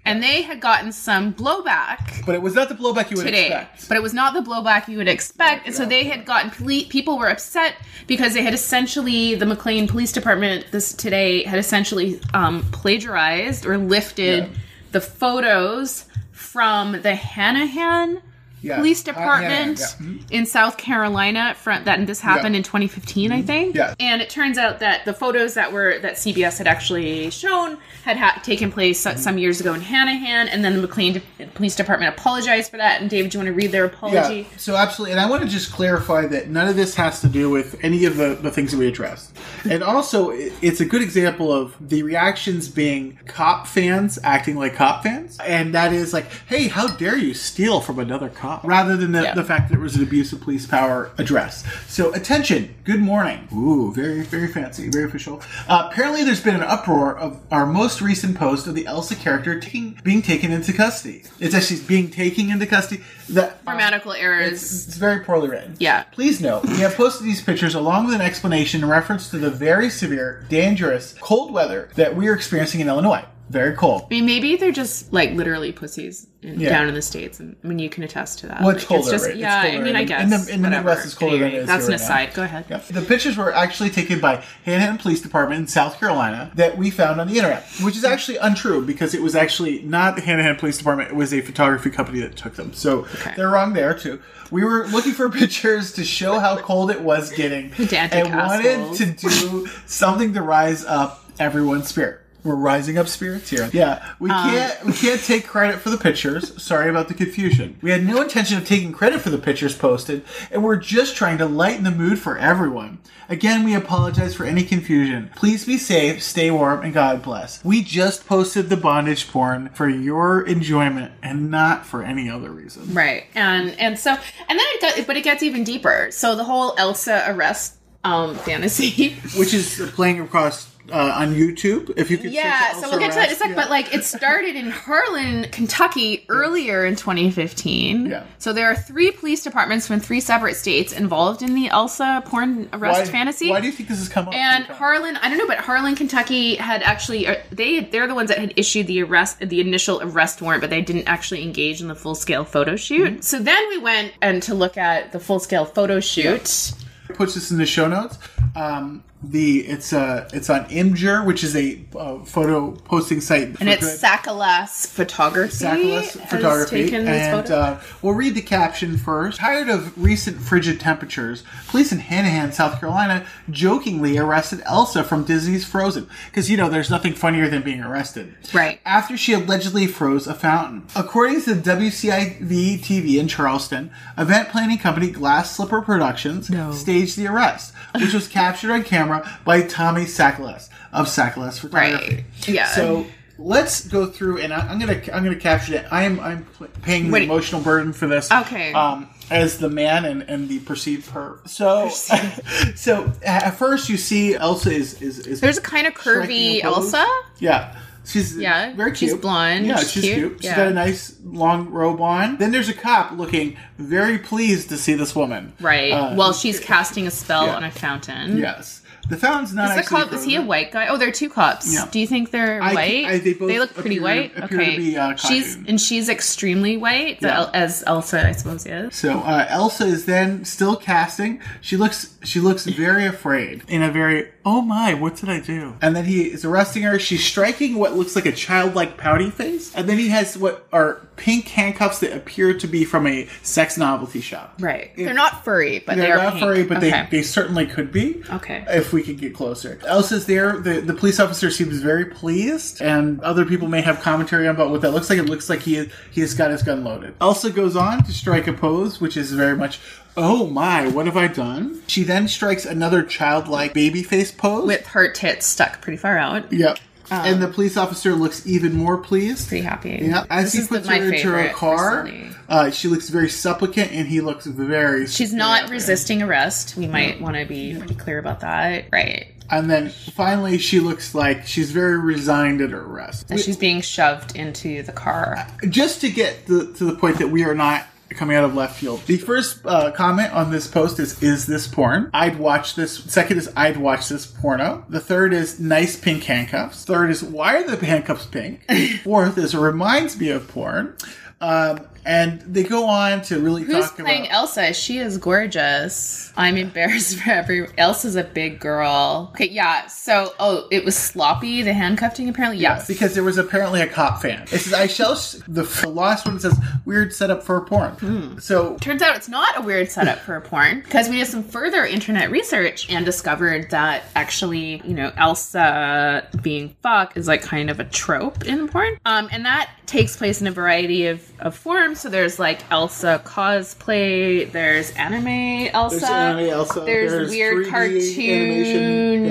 and they had gotten some blowback But it was not the blowback you would today, expect. but it was not the blowback you would expect. And so they had gotten ple- people were upset because they had essentially the McLean Police Department this today had essentially um, plagiarized or lifted Yeah. the photos from the Hanahan Yeah. Police Uh, yeah, Department yeah, mhm. in South Carolina. Front that this happened in 2015, I think. Yeah. And it turns out that the photos that were that CBS had actually shown had ha- taken place so- some years ago in Hanahan, and then the McLean De- Police Department apologized for that. And David, do you want to read their apology? Yeah, so absolutely. And I want to just clarify that none of this has to do with any of the, the things that we addressed. And also, it's a good example of the reactions being cop fans acting like cop fans. And that is like, hey, how dare you steal from another cop? Rather than the, Yeah. the fact that it was an abuse of police power address. So, attention, good morning. Ooh, very, very fancy, very official. Uh, apparently, there's been an uproar of our most recent post of the Elsa character taking, being taken into custody. It's actually being taken into custody. That Grammatical errors. it's very poorly written. Yeah. Please note, we have posted these pictures along with an explanation in reference to the very severe, dangerous, cold weather that we are experiencing in Illinois. Very cold. I mean, maybe they're just like literally pussies in, Yeah. down in the states, and I mean, you can attest to that. Well, it's Like, colder, just, right? It's Yeah, I colder mean, I guess in the- in the. Midwest, it's colder than Anyway, it is That's an right now. aside. Go ahead. Yeah. The pictures were actually taken by Hanahan Police Department in South Carolina that we found on the internet, which is actually untrue because it was actually not the Hanahan Police Department. It was a photography company that took them. So Okay. they're wrong there too. We were looking for pictures to show how cold it was getting and wanted to do something to rise up everyone's spirit. We're rising up spirits here. Yeah, we Um, can't we can't take credit for the pictures. Sorry about the confusion. We had no intention of taking credit for the pictures posted, and we're just trying to lighten the mood for everyone. Again, we apologize for any confusion. Please be safe, stay warm, and God bless. We just posted the bondage porn for your enjoyment and not for any other reason. Right. And and so and then it got but it gets even deeper. So the whole Elsa arrest um fantasy. Which is playing across uh, on YouTube. If you could, yeah, so we'll get to that in a sec, yeah. but like it started in Harlan, Kentucky earlier in 2015. Yeah. So there are three police departments from three separate states involved in the Elsa porn arrest why, fantasy. Why do you think this has come up? and? Harlan, I don't know, but Harlan, Kentucky had actually uh, they they're the ones that had issued the arrest the initial arrest warrant, but they didn't actually engage in the full scale photo shoot. Mm-hmm. So then we went and to look at the full scale photo shoot. puts this in the show notes. Um, the it's uh it's on Imgur, which is a uh, photo posting site, And it's Sakalas Photography. Sakalas photography, taken this and photo. uh, we'll read the caption first. Tired of recent frigid temperatures, police in Hanahan, South Carolina, jokingly arrested Elsa from Disney's Frozen because you know there's nothing funnier than being arrested. Right. After she allegedly froze a fountain. According to the WCIV TV in Charleston, event planning company Glass Slipper Productions No. staged the arrest, which was captured on camera by Tommy Sackless of Sackless Photography. Right. Yeah. So let's go through, and I, I'm gonna I'm gonna capture it. I am I'm paying the Wait. emotional burden for this. Okay. Um, as the man and, and the perceived her. So, so at first you see Elsa is is, is There's a kind of curvy. Elsa. Yeah. She's Yeah, very she's cute. blonde, Yeah, she's she's cute, cute. She's yeah. got a nice long robe on. Then there's a cop looking very pleased to see this woman. Right. Uh, While she's casting a spell yeah. on a fountain. Yes. The fountain's not Is the actually cop? Is he a white guy? Oh, there are two cops. Yeah. Do you think they're I- white? I- they both look pretty white. appear to okay. be, uh, she's and she's extremely white, the Yeah. El- as Elsa, I suppose, is. So uh, Elsa is then still casting. She looks she looks very afraid in a very oh my what did I do? And then he is arresting her. She's striking what looks like a childlike pouty face, and then he has what are pink handcuffs that appear to be from a sex novelty shop. Right. They're not furry, but They're they are not pink. furry, but okay. they, they certainly could be. Okay. If we could get closer. Elsa's there. The, the police officer seems very pleased, and other people may have commentary about what that looks like. It looks like he, he has got his gun loaded. Elsa goes on to strike a pose, which is very much, oh my, what have I done? She then strikes another childlike baby face pose. with her tits stuck pretty far out. Yep. And the police officer looks even more pleased. Pretty happy. Yeah, as This he the- puts her into her car, uh, she looks very supplicant, and he looks very. She's not resisting arrest. We might want to be pretty clear about that. Right. And then finally, she looks like she's very resigned at her arrest. And she's being shoved into the car. Just to get the, to the point that we are not coming out of left field. The first uh, comment on this post is, "Is this porn?" I'd watch this. Second is, "I'd watch this porno." The third is, "Nice pink handcuffs." Third is, "Why are the handcuffs pink?" Fourth is, "Reminds me of porn." Um, and they go on to really Who's talk playing about. Elsa? She is gorgeous. I'm embarrassed for every. Elsa's a big girl. Okay, yeah. So, oh, it was sloppy. The handcuffing, apparently. Yes. because there was apparently a cop fan. It says, "I shall." the last one says, "Weird setup for a porn." Hmm. So Turns out it's not a weird setup for a porn because we did some further internet research and discovered that actually, you know, Elsa being fucked is like kind of a trope in porn. Um, and that takes place in a variety of, of forms. So there's like Elsa cosplay, there's anime Elsa, There's anime Elsa, there's, there's weird cartoon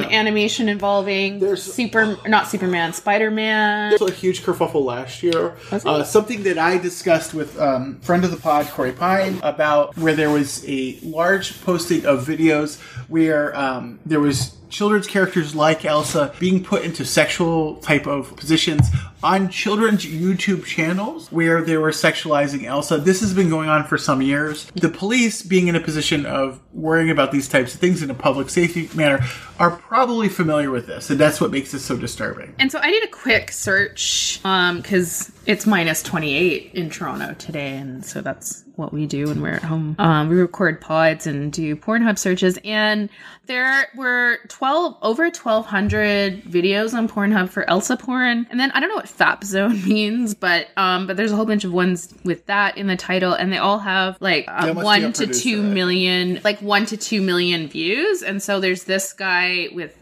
animation, animation, involving There's- Super, not Superman, Spider Man. also a huge kerfuffle last year. Uh, something that I discussed with um, friend of the pod Corey Pine about where there was a large posting of videos where um, there was children's characters like Elsa being put into sexual type of positions on children's YouTube channels where they were sexualizing Elsa. This has been going on for some years. The police being in a position of worrying about these types of things in a public safety manner are probably familiar with this, and that's what makes this so disturbing. And so I did a quick search um, because it's minus 28 in Toronto today. And so that's what we do when we're at home. Um, we record pods and do Pornhub searches. And there were 12, over 1,200 videos on Pornhub for Elsa porn. And then I don't know what FAP zone means, but um, but there's a whole bunch of ones with that in the title. And they all have like That must be one a to producer. two million, like one to two million views. And so there's this guy with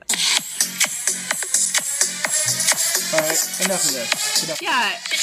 All right, enough of this. Enough. yeah, Please, no,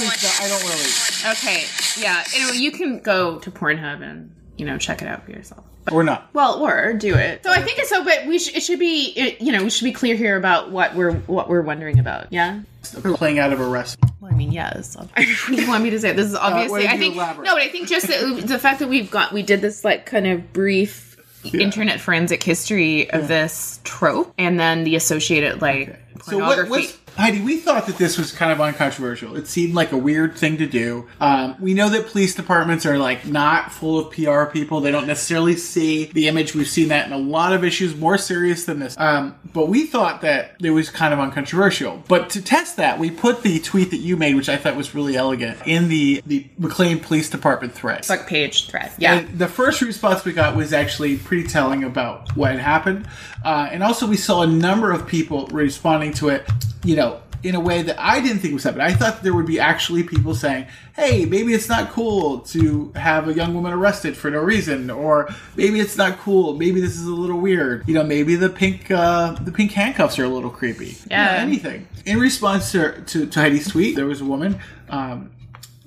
I don't really. Okay, yeah. Anyway, you can go to Pornhub and you know check it out for yourself. Or not. Well, or do it. So I think it's so, but we sh- it should be it, you know we should be clear here about what we're what we're wondering about. Yeah. Playing out of arrest. Well, I mean, yes. you want me to say it? this is obviously? why don't I think elaborate? no, but I think just the, the fact that we've got we did this like kind of brief. Internet forensic history of this trope, and then the associated like So what pornography. was Heidi? We thought that this was kind of uncontroversial. It seemed like a weird thing to do. Um, we know that police departments are like not full of PR people. They don't necessarily see the image. We've seen that in a lot of issues more serious than this. Um, but we thought that it was kind of uncontroversial. But to test that, we put the tweet that you made, which I thought was really elegant, in the the McLean Police Department thread. Fuck page thread. Yeah. And the first response we got was actually pretty telling about what had happened. Uh, and also, we saw a number of people responding to it, you know, in a way that I didn't think was happening. I thought there would be actually people saying, hey, maybe it's not cool to have a young woman arrested for no reason, or maybe it's not cool, maybe this is a little weird. You know, maybe the pink uh, the pink handcuffs are a little creepy. You know, Yeah. anything. In response to, to, to Heidi's tweet, there was a woman. Um,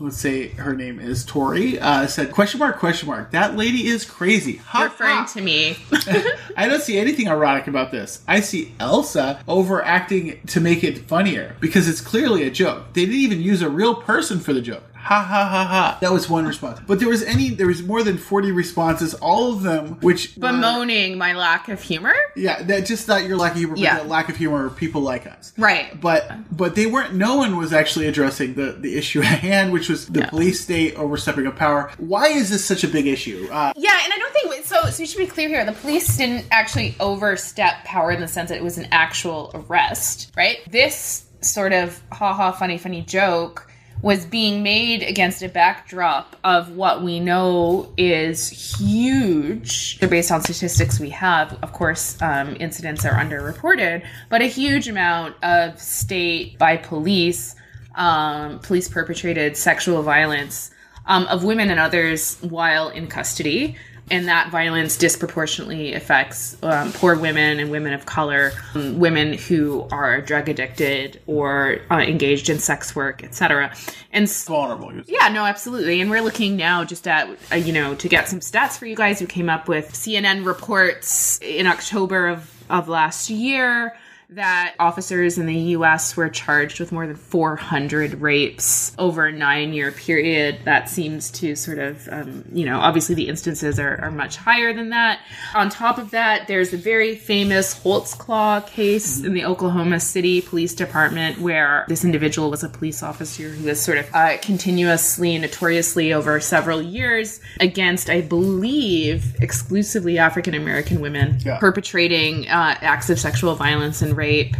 let's say her name is Tori, uh, said, question mark, question mark, that lady is crazy. Ha, Referring ha. to me. I don't see anything erotic about this. I see Elsa overacting to make it funnier because it's clearly a joke. They didn't even use a real person for the joke. Ha ha ha ha. That was one response. But there was any there was more than 40 responses, all of them which were- bemoaning my lack of humor. yeah, that just not your lack of humor, Yeah. but the lack of humor of people like us. Right. But but they weren't. No one was actually addressing the the issue at hand, which was the Yeah. police state overstepping of power. Why is this such a big issue? Uh, Yeah, and I don't think so. So we should be clear here. The police didn't actually overstep power in the sense that it was an actual arrest, right? This sort of ha ha funny funny joke was being made against a backdrop of what we know is huge. They're based on statistics we have. Of course, um, incidents are underreported, but a huge amount of state by police, um, police perpetrated sexual violence um, of women and others while in custody. And that violence disproportionately affects um, poor women and women of color, um, women who are drug addicted or uh, engaged in sex work, etc. And vulnerable. yeah, no, absolutely. And we're looking now just at, uh, you know, to get some stats for you guys. We came up with CNN reports in October of, of last year that officers in the US were charged with more than 400 rapes over a nine year period. That seems to sort of, um, you know, obviously the instances are, are much higher than that. On top of that, there's a very famous Holtzclaw case in the Oklahoma City Police Department where this individual was a police officer who was sort of uh, continuously, notoriously over several years against, I believe, exclusively African American women Yeah. perpetrating uh, acts of sexual violence and rape.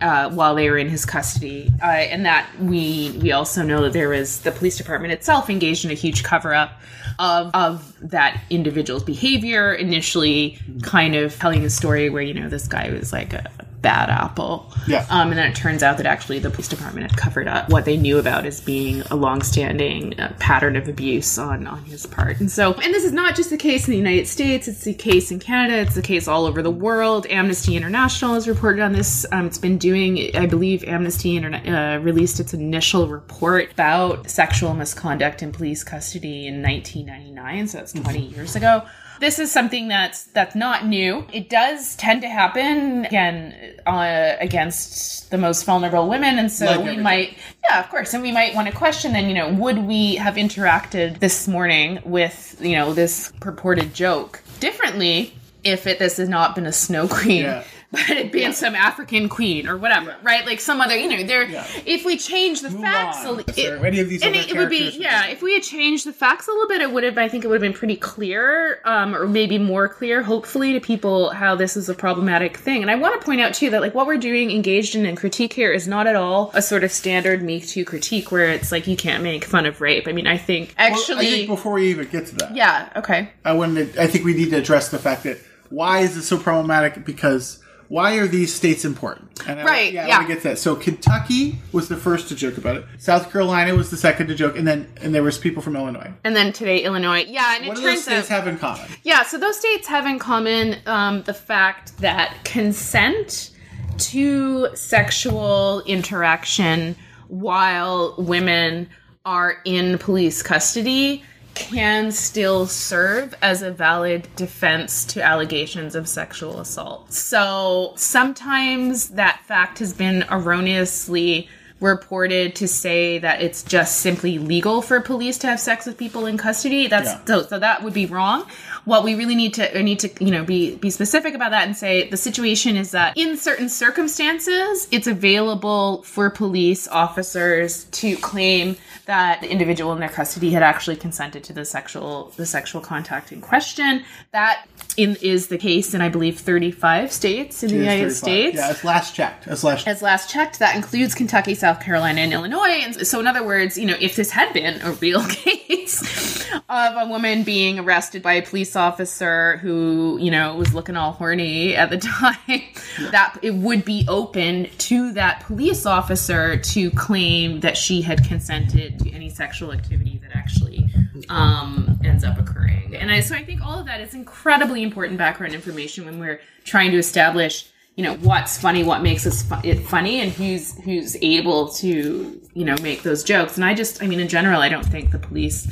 Uh, while they were in his custody, uh, and that we we also know that there was the police department itself engaged in a huge cover up of of that individual's behavior. Initially, kind of telling a story where you know this guy was like a bad apple, Yeah. um, and then it turns out that actually the police department had covered up what they knew about as being a longstanding uh, pattern of abuse on on his part. And so, and this is not just the case in the United States; it's the case in Canada. It's the case all over the world. Amnesty International has reported on this. Um, it's been doing, I believe, Amnesty Interna- uh, released its initial report about sexual misconduct in police custody in 1999. So that's 20 years ago. This is something that's that's not new. It does tend to happen again uh, against the most vulnerable women, and so Like we everything. might, yeah, of course, and we might want to question then, you know, would we have interacted this morning with you know this purported joke differently if it this has not been a snow queen? Yeah. But it been some African queen or whatever, right? Like some other, you know, there. If we change the facts, a li- Mulan, or any of these and it, it would be yeah if we had changed the facts a little bit it would have i think it would have been pretty clear um, or maybe more clear hopefully to people how this is a problematic thing and i want to point out too that like what we're doing engaged in and critique here is not at all a sort of standard me too critique where it's like you can't make fun of rape i mean i think Well, actually I think before we even get to that, yeah okay I wanted. I think we need to address the fact that why is it so problematic? Because why are these states important? And I, Right, Yeah, I yeah. want to get that. So Kentucky was the first to joke about it. South Carolina was the second to joke, and then and there was people from Illinois. and then today illinois yeah and What it do those states out have in common? Yeah, so those states have in common um, the fact that consent to sexual interaction while women are in police custody can still serve as a valid defense to allegations of sexual assault. So sometimes that fact has been erroneously reported to say that it's just simply legal for police to have sex with people in custody. That's Yeah. so so that would be wrong. What we really need to need to you know be be specific about that and say the situation is that in certain circumstances it's available for police officers to claim that the individual in their custody had actually consented to the sexual the sexual contact in question. That in, is the case in I believe 35 states in the United 35. States Yeah, it's last checked. It's last. as last checked, that includes Kentucky, South Carolina, and Illinois. And so, in other words, you know, if this had been a real case of a woman being arrested by a police officer who, you know, was looking all horny at the time, that it would be open to that police officer to claim that she had consented to any sexual activity that actually um, ends up occurring. And I, so, I think all of that is incredibly important background information when we're trying to establish you know what's funny what makes us fu- it funny and who's who's able to you know make those jokes and i just i mean in general i don't think the police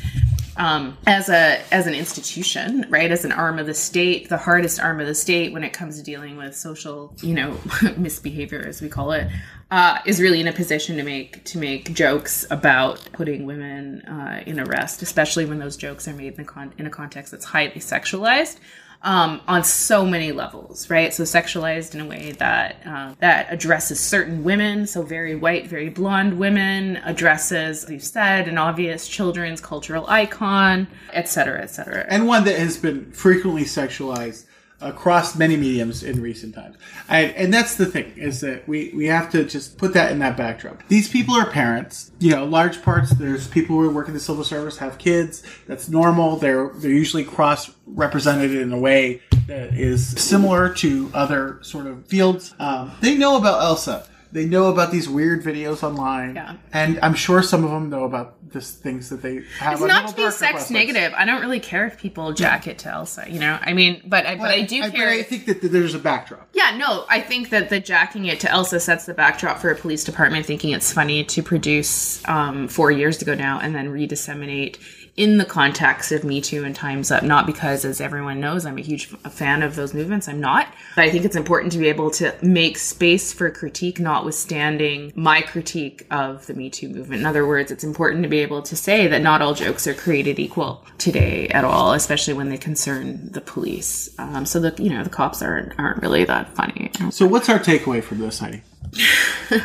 um, as a as an institution right as an arm of the state the hardest arm of the state when it comes to dealing with social you know misbehavior as we call it uh, is really in a position to make to make jokes about putting women uh, in arrest especially when those jokes are made in, the con- in a context that's highly sexualized um, on so many levels, right? So sexualized in a way that uh, that addresses certain women, so very white, very blonde women, addresses, as you said, an obvious children's cultural icon, et cetera, et cetera. and one that has been frequently sexualized across many mediums in recent times. And, and that's the thing is that we, we have to just put that in that backdrop. These people are parents, you know, large parts. There's people who work in the civil service have kids. That's normal. They're they're usually cross represented in a way that is similar to other sort of fields. Um, they know about Elsa. They know about these weird videos online, Yeah. and I'm sure some of them know about this things that they have. It's not to be sex negative. I don't really care if people jack it to Elsa, you know. I mean, but I, but I do I, care. I think that there's a backdrop. Yeah, no, I think that the jacking it to Elsa sets the backdrop for a police department thinking it's funny to produce um, four years ago now and then re-disseminate in the context of Me Too and Time's Up, not because, as everyone knows, I'm a huge fan of those movements. I'm not. But I think it's important to be able to make space for critique, notwithstanding my critique of the Me Too movement. In other words, it's important to be able to say that not all jokes are created equal today at all, especially when they concern the police. Um, so that, you know, the cops aren't, aren't really that funny. So, what's our takeaway from this, Heidi?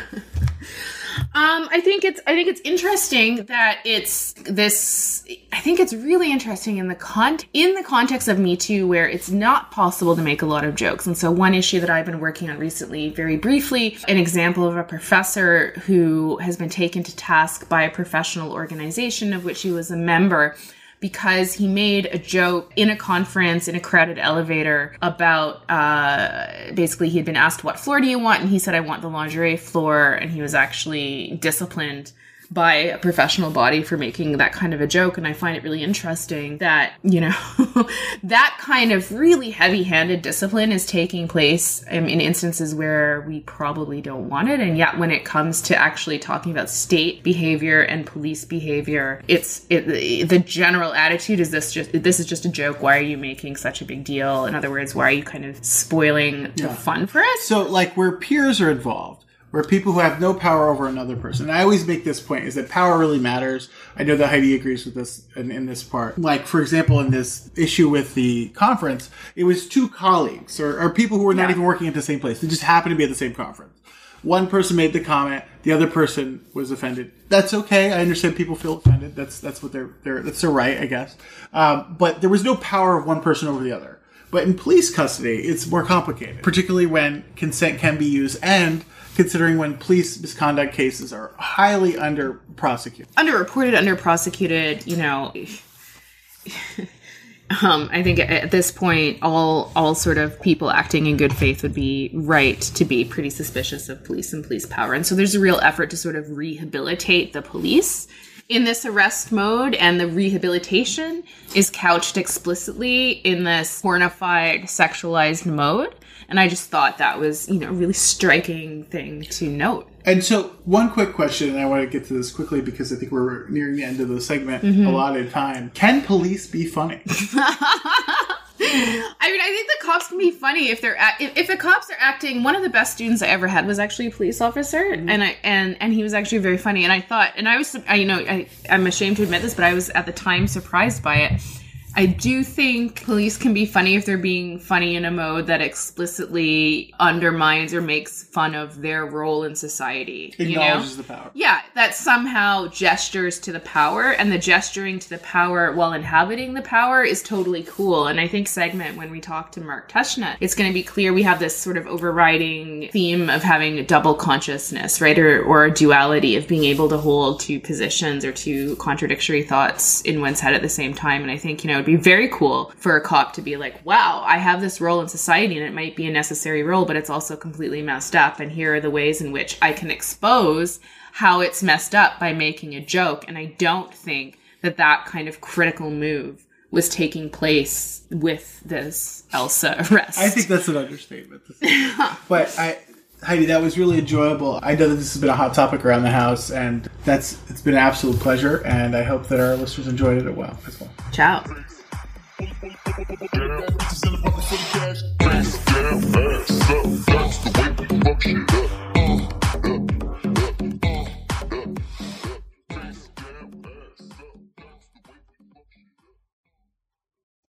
Um, I think it's I think it's interesting that it's this. I think it's really interesting in the con in the context of Me Too, where it's not possible to make a lot of jokes. And so, one issue that I've been working on recently, very briefly, an example of a professor who has been taken to task by a professional organization of which he was a member because he made a joke in a conference in a crowded elevator about uh, basically he had been asked what floor do you want? And he said i want the lingerie floor. And he was actually disciplined by a professional body for making that kind of a joke and i find it really interesting that you know that kind of really heavy-handed discipline is taking place in, in instances where we probably don't want it and yet when it comes to actually talking about state behavior and police behavior it's it, the general attitude is this just this is just a joke. Why are you making such a big deal? In other words why are you kind of spoiling the fun for us? So, like, where peers are involved, where people who have no power over another person. And I always make this point is that power really matters. I know that Heidi agrees with this in, in this part. Like, for example, in this issue with the conference, it was two colleagues or, or people who were not Yeah. even working at the same place. They just happened to be at the same conference. One person made the comment, the other person was offended. That's okay. I understand people feel offended. That's that's what they're, they're that's their right, I guess. Um, but there was no power of one person over the other. But in police custody, it's more complicated, particularly when consent can be used and considering when police misconduct cases are highly under prosecuted. underreported, under prosecuted, you know. Um, I think at this point, all all sort of people acting in good faith would be right to be pretty suspicious of police and police power, and so there's a real effort to sort of rehabilitate the police in this arrest mode, and the rehabilitation is couched explicitly in this pornified, sexualized mode. And I just thought that was, you know, a really striking thing to note. And so, one quick question, and I want to get to this quickly because I think we're nearing the end of the segment mm-hmm. allotted time. Can police be funny? I mean, I think the cops can be funny if they're act- if, if the cops are acting. One of the best students I ever had was actually a police officer, mm-hmm. and I and and he was actually very funny. And I thought, and I was, I, you know, I I'm ashamed to admit this, but I was at the time surprised by it. I do think police can be funny if they're being funny in a mode that explicitly undermines or makes fun of their role in society. You know? Acknowledges the power. Yeah, that somehow gestures to the power, and the gesturing to the power while inhabiting the power is totally cool. And I think segment when we talk to Mark Tushnet, it's going to be clear we have this sort of overriding theme of having a double consciousness, right, or or a duality of being able to hold two positions or two contradictory thoughts in one's head at the same time. And I think you know it'd be very cool for a cop to be like, "Wow, I have this role in society, and it might be a necessary role, but it's also completely messed up. And here are the ways in which I can expose." how it's messed up by making a joke. And I don't think that that kind of critical move was taking place with this Elsa arrest. I think that's an understatement. but I, Heidi, that was really enjoyable. I know that this has been a hot topic around the house, and that's it's been an absolute pleasure. And I hope that our listeners enjoyed it as well. Ciao yeah in the up. That's the way we fuck shit up.